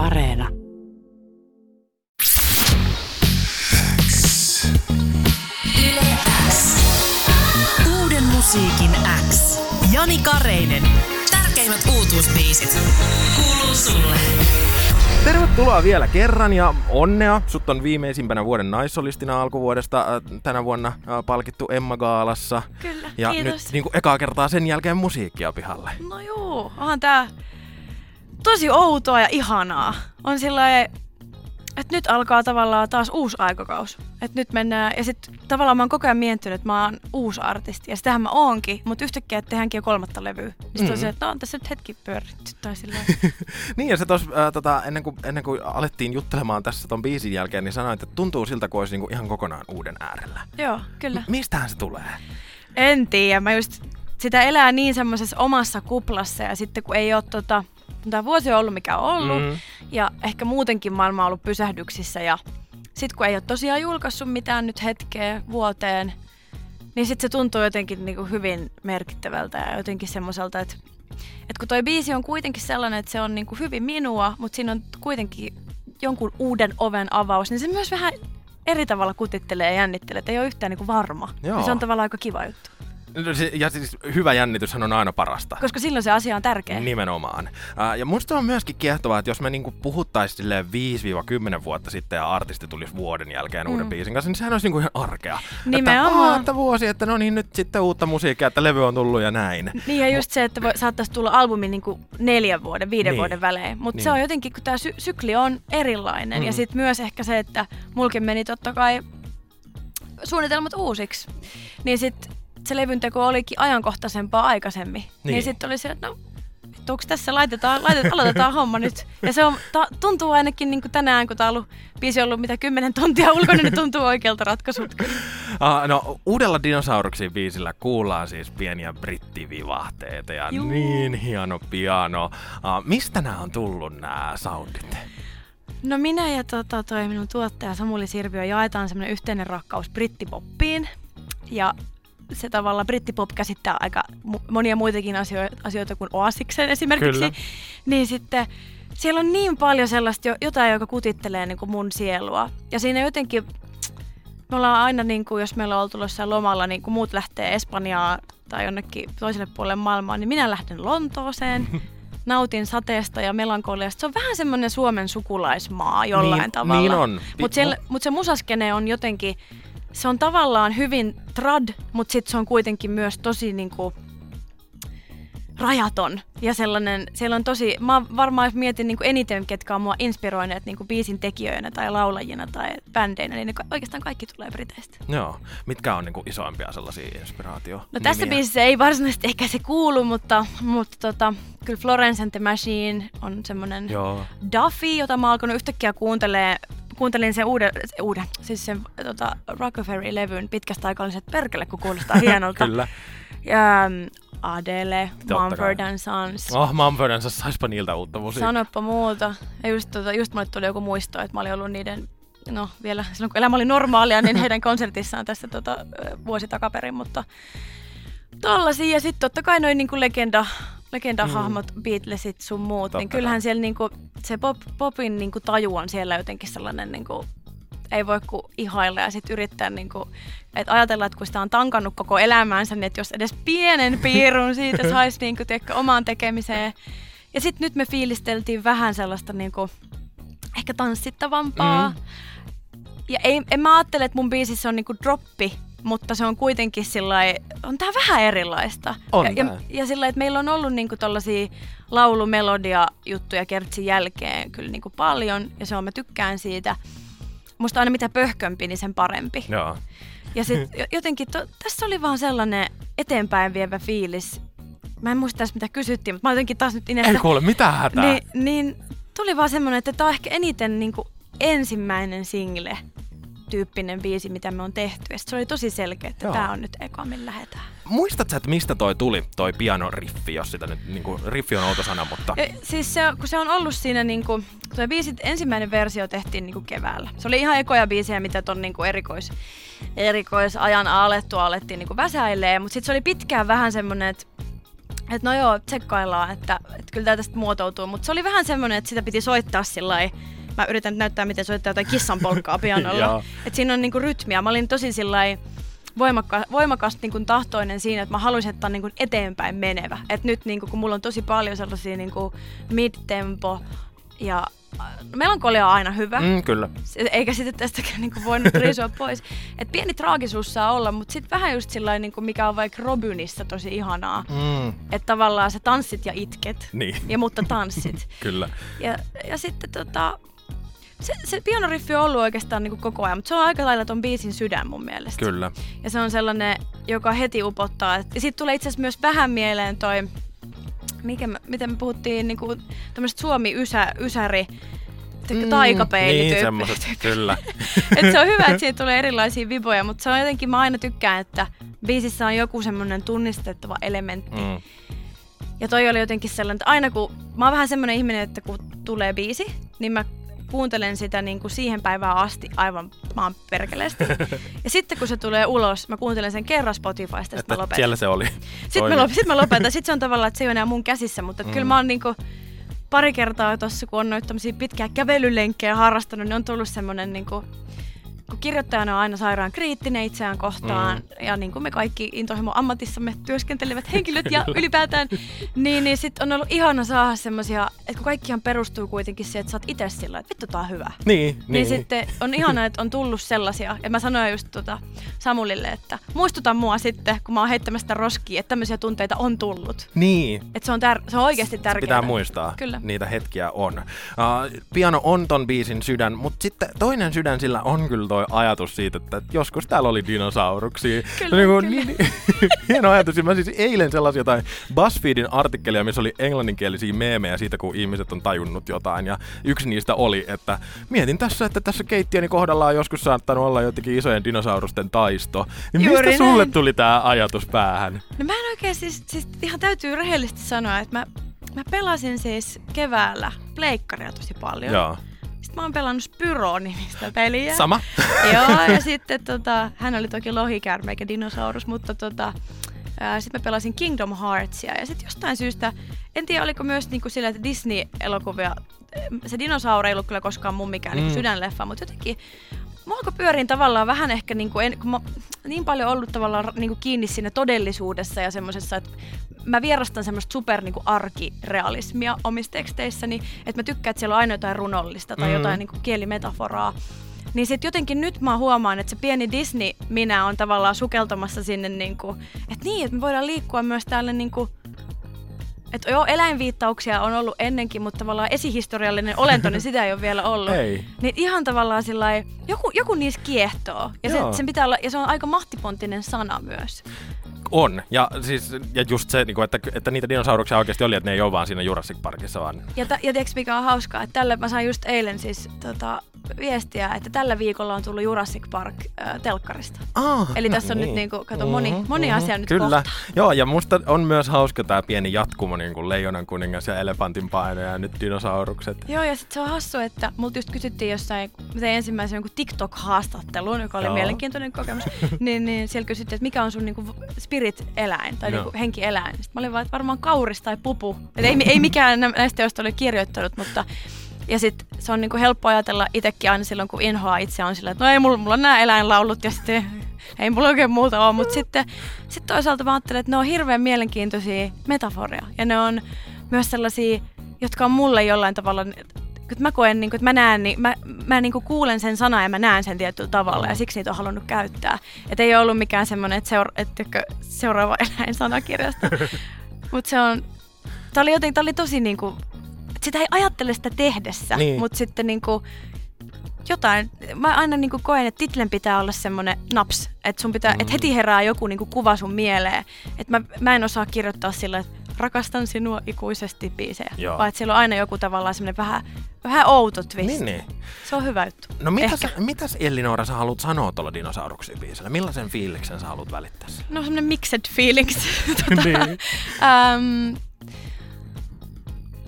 Areena. Uuden musiikin X. Jani Kareinen. Tärkeimmät uutuusbiisit. Kuuluu sulle. Tervetuloa vielä kerran ja onnea. Sut on viimeisimpänä vuoden naissolistina alkuvuodesta äh, tänä vuonna äh, palkittu Emma Gaalassa. Kyllä, Ja kiitos. nyt niin kuin ekaa kertaa sen jälkeen musiikkia pihalle. No joo, onhan tää tosi outoa ja ihanaa. On sillä että nyt alkaa tavallaan taas uusi aikakaus. Että nyt mennään, ja sitten tavallaan mä oon koko ajan miettinyt, että mä oon uusi artisti. Ja sitähän mä oonkin, mutta yhtäkkiä että tehdäänkin jo kolmatta levyä. Sitten mm-hmm. Mhm. on se, että no on tässä nyt hetki pyöritty. Tai. Niin ja se tos, äh, tota, ennen, kuin, ennen kuin alettiin juttelemaan tässä ton biisin jälkeen, niin sanoit, että tuntuu siltä, kuin olisi niin kuin ihan kokonaan uuden äärellä. joo, kyllä. M- mistähän se tulee? En tiedä, mä just sitä elää niin semmoisessa omassa kuplassa ja sitten kun ei ole tota, tämä vuosi on ollut mikä on ollut Mm. ja ehkä muutenkin maailma on ollut pysähdyksissä ja sitten kun ei ole tosiaan julkaissut mitään nyt hetkeä vuoteen, niin sitten se tuntuu jotenkin niinku hyvin merkittävältä ja jotenkin semmoiselta, että et kun toi biisi on kuitenkin sellainen, että se on niinku hyvin minua, mutta siinä on kuitenkin jonkun uuden oven avaus, niin se myös vähän eri tavalla kutittelee ja jännittelee, että ei ole yhtään niinku varma. Joo. Ja se on tavallaan aika kiva juttu. No se- Ja siis hyvä jännityshän on aina parasta. Koska silloin se asia on tärkeä. Nimenomaan. Ja musta on myöskin kiehtovaa, että jos me niinku puhuttaisiin silleen 5-10 vuotta sitten ja artisti tulisi vuoden jälkeen mm. uuden biisin kanssa, niin sehän olisi niinku ihan arkea. Nimenomaan. Että, "Aa, että vuosi, että no niin nyt sitten uutta musiikkia, että levy on tullut ja näin. Niin ja just se, että voi, saattaisi tulla albumi niin kuin neljän vuoden, viiden Niin. vuoden välein. Mutta Niin. se on jotenkin, kun tämä sy- sykli on erilainen. Mm. Ja sitten myös ehkä se, että mulkin meni totta kai suunnitelmat uusiksi. Niin sitten se levyn teko olikin ajankohtaisempaa aikaisemmin. Niin, Niin. sitten oli se, että no, onko tässä, laitetaan, laitetaan, aloitetaan homma nyt. Ja se on, ta, tuntuu ainakin niin kuin tänään, kun tämä ollut, biisi on ollut mitä kymmenen tuntia ulkona, niin tuntuu oikealta ratkaisut. Uh, no, uudella Dinosauruksin biisillä kuullaan siis pieniä brittivivahteita ja Juu. niin hieno piano. Uh, mistä nämä on tullut nämä soundit? No minä ja tota, toi minun tuottaja Samuli Sirviö jaetaan semmoinen yhteinen rakkaus brittipoppiin. Ja se tavallaan brittipop käsittää aika monia muitakin asio- asioita kuin Oasiksen esimerkiksi. Kyllä. Niin sitten siellä on niin paljon sellaista jo- jotain, joka kutittelee niin kuin mun sielua. Ja siinä jotenkin, me ollaan aina, niin kuin, jos meillä on oltu jossain lomalla, niin kun muut lähtee Espanjaan tai jonnekin toiselle puolelle maailmaa, niin minä lähden Lontooseen. nautin sateesta ja melankoliasta. Se on vähän semmoinen Suomen sukulaismaa jollain niin, tavalla. Niin on. Mutta mut se musaskene on jotenkin, se on tavallaan hyvin trad, mutta sitten se on kuitenkin myös tosi niinku rajaton. Ja sellainen, siellä on tosi, mä varmaan mietin niinku eniten, ketkä on mua inspiroineet niinku biisin tekijöinä tai laulajina tai bändeinä, niin ne oikeastaan kaikki tulee Briteistä. Joo. Mitkä on niinku isoimpia sellaisia inspiraatio? No tässä biisissä ei varsinaisesti ehkä se kuulu, mutta, mutta tota, kyllä Florence and the Machine on semmoinen. Duffy, jota mä alkanut yhtäkkiä kuuntelee, kuuntelin sen uuden, uuden siis sen tota, Rockefeller-levyn pitkästä aikaa, olin se, että perkele, kun kuulostaa hienolta. Kyllä. Ja Adele, Totta Mumford kai. and Sons. Oh, Mumford and Sons, saispa niiltä uutta musiikkia. Sanoppa muuta. Ja just, tota, just mulle tuli joku muisto, että mä olin ollut niiden, no vielä silloin kun elämä oli normaalia, niin heidän konsertissaan tässä tota, vuosi takaperin, mutta tollasia. Ja sitten totta kai noin niinku legenda, legendahahmot, mm. Beatlesit sun muut, Totta niin kyllähän kai. siellä niinku, se pop, popin niinku taju on siellä jotenkin sellainen niinku, ei voi kuin ihailla ja sitten yrittää niinku, että ajatella, että kun sitä on tankannut koko elämänsä, niin että jos edes pienen piirun siitä saisi niinku, tiedätkö, omaan tekemiseen. Ja sitten nyt me fiilisteltiin vähän sellaista niinku, ehkä tanssittavampaa. Mm. Ja ei, en mä ajattele, että mun biisissä on niinku droppi, mutta se on kuitenkin sillä on tää vähän erilaista. On ja, ja, tää. ja sillä että meillä on ollut niinku tollasia laulumelodia juttuja kertsin jälkeen kyllä niinku paljon, ja se on, mä tykkään siitä. Musta aina mitä pöhkömpi, niin sen parempi. Joo. Ja sit jo- jotenkin, to, tässä oli vaan sellainen eteenpäin vievä fiilis. Mä en muista edes mitä kysyttiin, mutta mä jotenkin taas nyt Ei Inestä, kuule, mitä hätää? niin, niin tuli vaan semmoinen, että tämä on ehkä eniten niin kuin ensimmäinen single tyyppinen biisi, mitä me on tehty. Ja se oli tosi selkeä, että Joo. tämä on nyt eka, millä lähdetään. Muistatko, että mistä toi tuli, toi pianoriffi, jos sitä nyt, niinku, riffi on outo sana, mutta... Ja, siis se, kun se on ollut siinä, niin kuin, tuo biisi, ensimmäinen versio tehtiin niin kuin keväällä. Se oli ihan ekoja biisejä, mitä ton niin kuin erikois, erikoisajan alettua alettiin niin kuin väsäilee, mutta sitten se oli pitkään vähän semmoinen, että että no joo, tsekkaillaan, että, että kyllä tämä tästä muotoutuu. Mutta se oli vähän semmoinen, että sitä piti soittaa sillä Mä yritän näyttää, miten soittaa jotain kissanpolkkaa pianolla. että siinä on niinku rytmiä. Mä olin tosi sillä voimakka, voimakas niin kuin tahtoinen siinä, että mä haluaisin, että on niin kuin eteenpäin menevä. Et nyt niin kuin, kun mulla on tosi paljon sellaisia niin kuin mid-tempo ja äh, melankolia on aina hyvä. Mm, kyllä. Eikä sitten tästäkään niin kuin voinut riisua pois. Et pieni traagisuus saa olla, mutta sitten vähän just sillä niin kuin mikä on vaikka Robinissa tosi ihanaa. Mm. Että tavallaan sä tanssit ja itket. Niin. Ja mutta tanssit. kyllä. Ja, ja sitten tota, se, se pianoriffi on ollut oikeastaan niin kuin koko ajan, mutta se on aika lailla ton biisin sydän mun mielestä. Kyllä. Ja se on sellainen, joka heti upottaa. Ja sitten tulee itse asiassa myös vähän mieleen toi, mikä, miten me puhuttiin, niin kuin tämmöiset Suomi-ysäri, mm, taikapeili Niin, semmoiset, kyllä. et se on hyvä, että siitä tulee erilaisia viboja, mutta se on jotenkin, mä aina tykkään, että biisissä on joku semmoinen tunnistettava elementti. Mm. Ja toi oli jotenkin sellainen, että aina kun, mä oon vähän semmoinen ihminen, että kun tulee biisi, niin mä kuuntelen sitä niin kuin siihen päivään asti aivan maan perkeleesti. ja sitten kun se tulee ulos, mä kuuntelen sen kerran Spotifysta, sitten mä lopetan. Siellä se oli. Sitten mä, lopetan, sit mä lopetan. Sitten se on tavallaan, että se ei ole enää mun käsissä, mutta mm. kyllä mä oon niin kuin, pari kertaa tuossa, kun on noita pitkiä kävelylenkkejä harrastanut, niin on tullut semmoinen niin kuin, kun kirjoittajana on aina sairaan kriittinen itseään kohtaan, mm. ja niin kuin me kaikki intohimo ammatissamme työskentelevät henkilöt ja ylipäätään, niin, niin sitten on ollut ihana saada semmoisia, että kun kaikkihan perustuu kuitenkin siihen, että sä oot itse sillä, että vittu tää on hyvä. Niin, niin. niin sitten on ihana, että on tullut sellaisia, ja mä sanoin just tota Samulille, että muistuta mua sitten, kun mä oon heittämästä roskia, että tämmöisiä tunteita on tullut. Niin. Että se on, tär- se on oikeasti tärkeää. Pitää muistaa, Kyllä. niitä hetkiä on. Uh, piano on ton biisin sydän, mutta sitten toinen sydän sillä on kyllä toi toi ajatus siitä, että joskus täällä oli dinosauruksia. Kyllä, niin kuin, kyllä. Niin, niin, hieno ajatus. Mä siis eilen sellaisia jotain BuzzFeedin artikkelia, missä oli englanninkielisiä meemejä siitä, kun ihmiset on tajunnut jotain. Ja yksi niistä oli, että mietin tässä, että tässä keittiöni kohdalla on joskus saattanut olla jotenkin isojen dinosaurusten taisto. Niin Juuri mistä näin. sulle tuli tämä ajatus päähän? No mä en oikein siis, siis ihan täytyy rehellisesti sanoa, että mä, mä pelasin siis keväällä pleikkaria tosi paljon. Joo. Sitten mä oon pelannut Spyro-nimistä peliä. Sama. Joo, ja sitten tota, hän oli toki lohikärme eikä dinosaurus, mutta tota, sitten mä pelasin Kingdom Heartsia ja sitten jostain syystä, en tiedä oliko myös niinku sillä, että Disney-elokuvia, se dinosauri ei ollut kyllä koskaan mun mikään niinku mm. niinku sydänleffa, mutta jotenkin alkoi pyörin tavallaan vähän ehkä, niin, kuin en, kun mä niin paljon ollut tavallaan niin kuin kiinni siinä todellisuudessa ja semmoisessa, että mä vierastan semmoista super niin kuin arkirealismia omissa teksteissäni, että mä tykkään, että siellä on aina jotain runollista tai mm. jotain niin kuin kielimetaforaa. Niin sitten jotenkin nyt mä huomaan, että se pieni Disney-minä on tavallaan sukeltamassa sinne, niin kuin, että niin, että me voidaan liikkua myös täällä niin kuin että joo, eläinviittauksia on ollut ennenkin, mutta tavallaan esihistoriallinen olento, niin sitä ei ole vielä ollut. Ei. Niin ihan tavallaan sillä joku, joku niissä kiehtoo. Ja se, sen pitää olla, ja se on aika mahtipontinen sana myös. On. Ja, siis, ja just se, niinku, että, että niitä dinosauruksia oikeasti oli, että ne ei ole vaan siinä Jurassic Parkissa. Vaan... Ja, ta, ja tiedätkö mikä on hauskaa? Että tällä mä sain just eilen siis tota, viestiä, että tällä viikolla on tullut Jurassic Park äh, telkkarista. Ah, Eli tässä on niin. nyt niinku, kato, moni, mm-hmm, moni asia nyt Kyllä. Kohta. Joo, ja musta on myös hauska tämä pieni jatkumo, niin kuin Leijonan kuningas ja Elefantin paino ja nyt dinosaurukset. Joo, ja sitten se on hassu, että multa just kysyttiin jossain, mä tein ensimmäisen jonkun TikTok-haastattelun, joka oli Joo. mielenkiintoinen kokemus, niin, niin siellä kysyttiin, että mikä on sun niinku spirit-eläin tai niinku henki-eläin. Sitten mä olin vaan, että varmaan kauris tai pupu. Et ei, ei mikään näistä, joista oli kirjoittanut, mutta ja sitten se on niinku helppo ajatella itsekin aina silloin, kun inhoaa itse on sillä, että no ei, mulla, mulla on nämä eläinlaulut ja sitten ei mulla oikein muuta ole. Mutta sitten sit toisaalta mä ajattelen, että ne on hirveän mielenkiintoisia metaforia. Ja ne on myös sellaisia, jotka on mulle jollain tavalla kun mä koen, niin kuin, että mä näen, niin mä, mä niin kuulen sen sanan ja mä näen sen tietyllä tavalla ja siksi niitä on halunnut käyttää. Että ei ole ollut mikään semmoinen, että, seura- että seuraava eläin sanakirjasta. Mutta se on, tää oli, jotenkin, tää oli tosi niin kuin, sitä ei ajattele sitä tehdessä, niin. mutta sitten niin kuin, jotain, mä aina niin kuin koen, että titlen pitää olla semmoinen naps, että sun pitää, mm. että heti herää joku niin kuin kuva sun mieleen, että mä, mä en osaa kirjoittaa sillä, että rakastan sinua ikuisesti biisejä, Joo. vaan että siellä on aina joku tavallaan semmoinen vähän, vähän outo twist. Niin, niin. Se on hyvä juttu. No mitäs, mitäs Elinora sä haluat sanoa tuolla dinosauruksia biisillä? Millaisen fiiliksen sä haluat välittää? No semmoinen mixed feelings. tota, niin. um,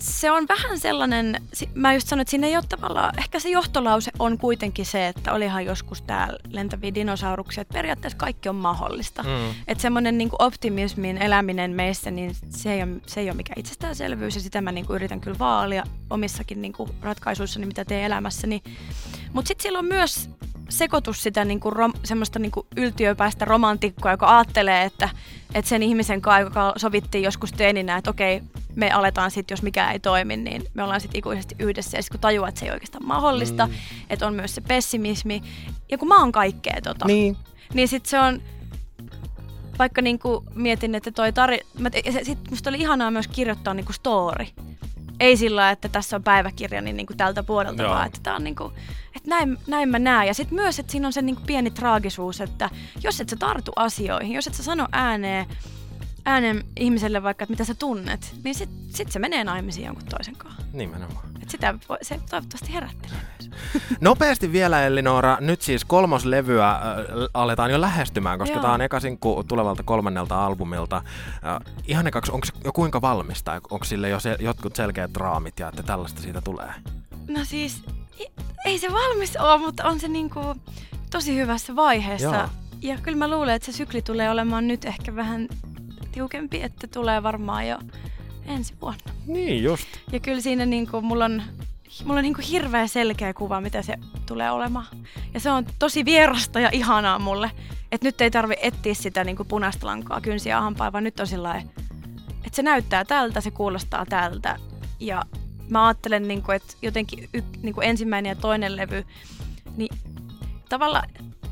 se on vähän sellainen, mä just sanoin, että siinä ei ole tavallaan, ehkä se johtolause on kuitenkin se, että olihan joskus täällä lentäviä dinosauruksia, että periaatteessa kaikki on mahdollista. Mm. Että semmoinen niin optimismin eläminen meissä, niin se ei ole, se ei ole mikään itsestäänselvyys ja sitä mä niin kuin yritän kyllä vaalia omissakin niin kuin ratkaisuissani, mitä teen elämässäni. Mutta sitten siellä on myös sekoitus sitä niin kuin rom, semmoista niin kuin yltiöpäistä romantikkoa, joka ajattelee, että, että sen ihmisen kanssa, joka sovittiin joskus teininä, että okei, me aletaan sitten, jos mikään ei toimi, niin me ollaan sitten ikuisesti yhdessä. Ja sitten kun tajuaa, että se ei oikeastaan mahdollista, mm. että on myös se pessimismi. Ja kun mä oon kaikkea tota, Niin. niin sitten se on, vaikka niinku mietin, että toi tari... Mä, se- sit musta oli ihanaa myös kirjoittaa niinku story. Ei sillä, että tässä on päiväkirja niin niinku tältä puolelta, Joo. vaan että tää on niinku, että näin, näin mä näen. Ja sitten myös, että siinä on se niinku pieni traagisuus, että jos et sä tartu asioihin, jos et sä sano ääneen, äänen ihmiselle vaikka, että mitä sä tunnet, niin sit, sit se menee naimisiin jonkun toisen kanssa. Nimenomaan. Et sitä voi, se toivottavasti herättelee myös. Nopeasti vielä Elinora, nyt siis kolmoslevyä äh, aletaan jo lähestymään, koska Joo. tämä on eka sinkku tulevalta kolmannelta albumilta. Äh, ihan ekaksi, onko jo kuinka valmista? Onko sille jo se, jotkut selkeät raamit ja että tällaista siitä tulee? No siis, ei- ei se valmis ole, mutta on se niinku tosi hyvässä vaiheessa. Joo. Ja kyllä mä luulen, että se sykli tulee olemaan nyt ehkä vähän tiukempi, että tulee varmaan jo ensi vuonna. Niin just. Ja kyllä siinä niinku mulla on, mulla on niinku hirveä selkeä kuva, mitä se tulee olemaan. Ja se on tosi vierasta ja ihanaa mulle. Että nyt ei tarvi etsiä sitä niinku punaista lankaa kynsiä hampaa, vaan nyt on sillä että se näyttää tältä, se kuulostaa tältä. Ja mä ajattelen, niinku, että jotenkin y, niinku ensimmäinen ja toinen levy, niin tavallaan,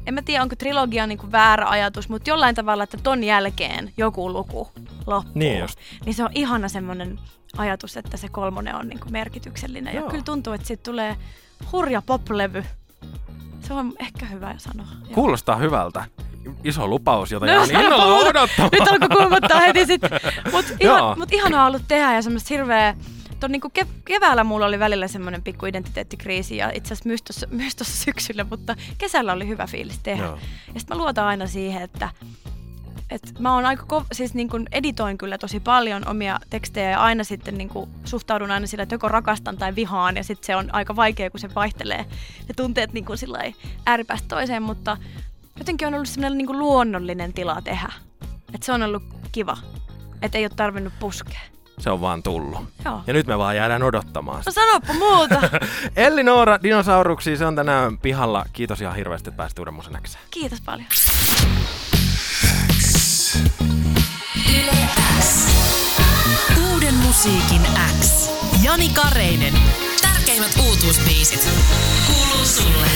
en mä tiedä onko trilogia niinku väärä ajatus, mutta jollain tavalla, että ton jälkeen joku luku loppuu. Niin just. Niin se on ihana semmoinen ajatus, että se kolmonen on niinku merkityksellinen. Joo. Ja kyllä tuntuu, että siitä tulee hurja poplevy. Se on ehkä hyvä sanoa. Joo. Kuulostaa hyvältä. Iso lupaus, jota No, jään innolla odottamaan. Nyt alkoi kuumottaa heti sit. Mut, Joo. ihan, mut ihanaa ollut tehdä ja semmoista hirveä... Ton niinku kev- keväällä mulla oli välillä semmoinen pikku identiteettikriisi ja itse asiassa myös tossa, myös tossa syksyllä, mutta kesällä oli hyvä fiilis tehdä. Joo. Ja sitten mä luotan aina siihen, että et mä oon aika kov- siis niin kun editoin kyllä tosi paljon omia tekstejä ja aina sitten niin kun suhtaudun aina sillä, että joko rakastan tai vihaan ja sitten se on aika vaikea, kun se vaihtelee ne tunteet niin kuin sillai ääripäästä toiseen, mutta jotenkin on ollut semmoinen niin kuin luonnollinen tila tehdä. Et se on ollut kiva, että ei ole tarvinnut puskea. Se on vaan tullut. Joo. Ja nyt me vaan jäädään odottamaan. No sanoppa muuta. Elli Noora, dinosauruksia, se on tänään pihalla. Kiitos ihan hirveästi, että pääsit uuden musan. Kiitos paljon. Uuden musiikin X. Jani Kareinen. Tärkeimmät uutuusbiisit. Kuuluu sulle.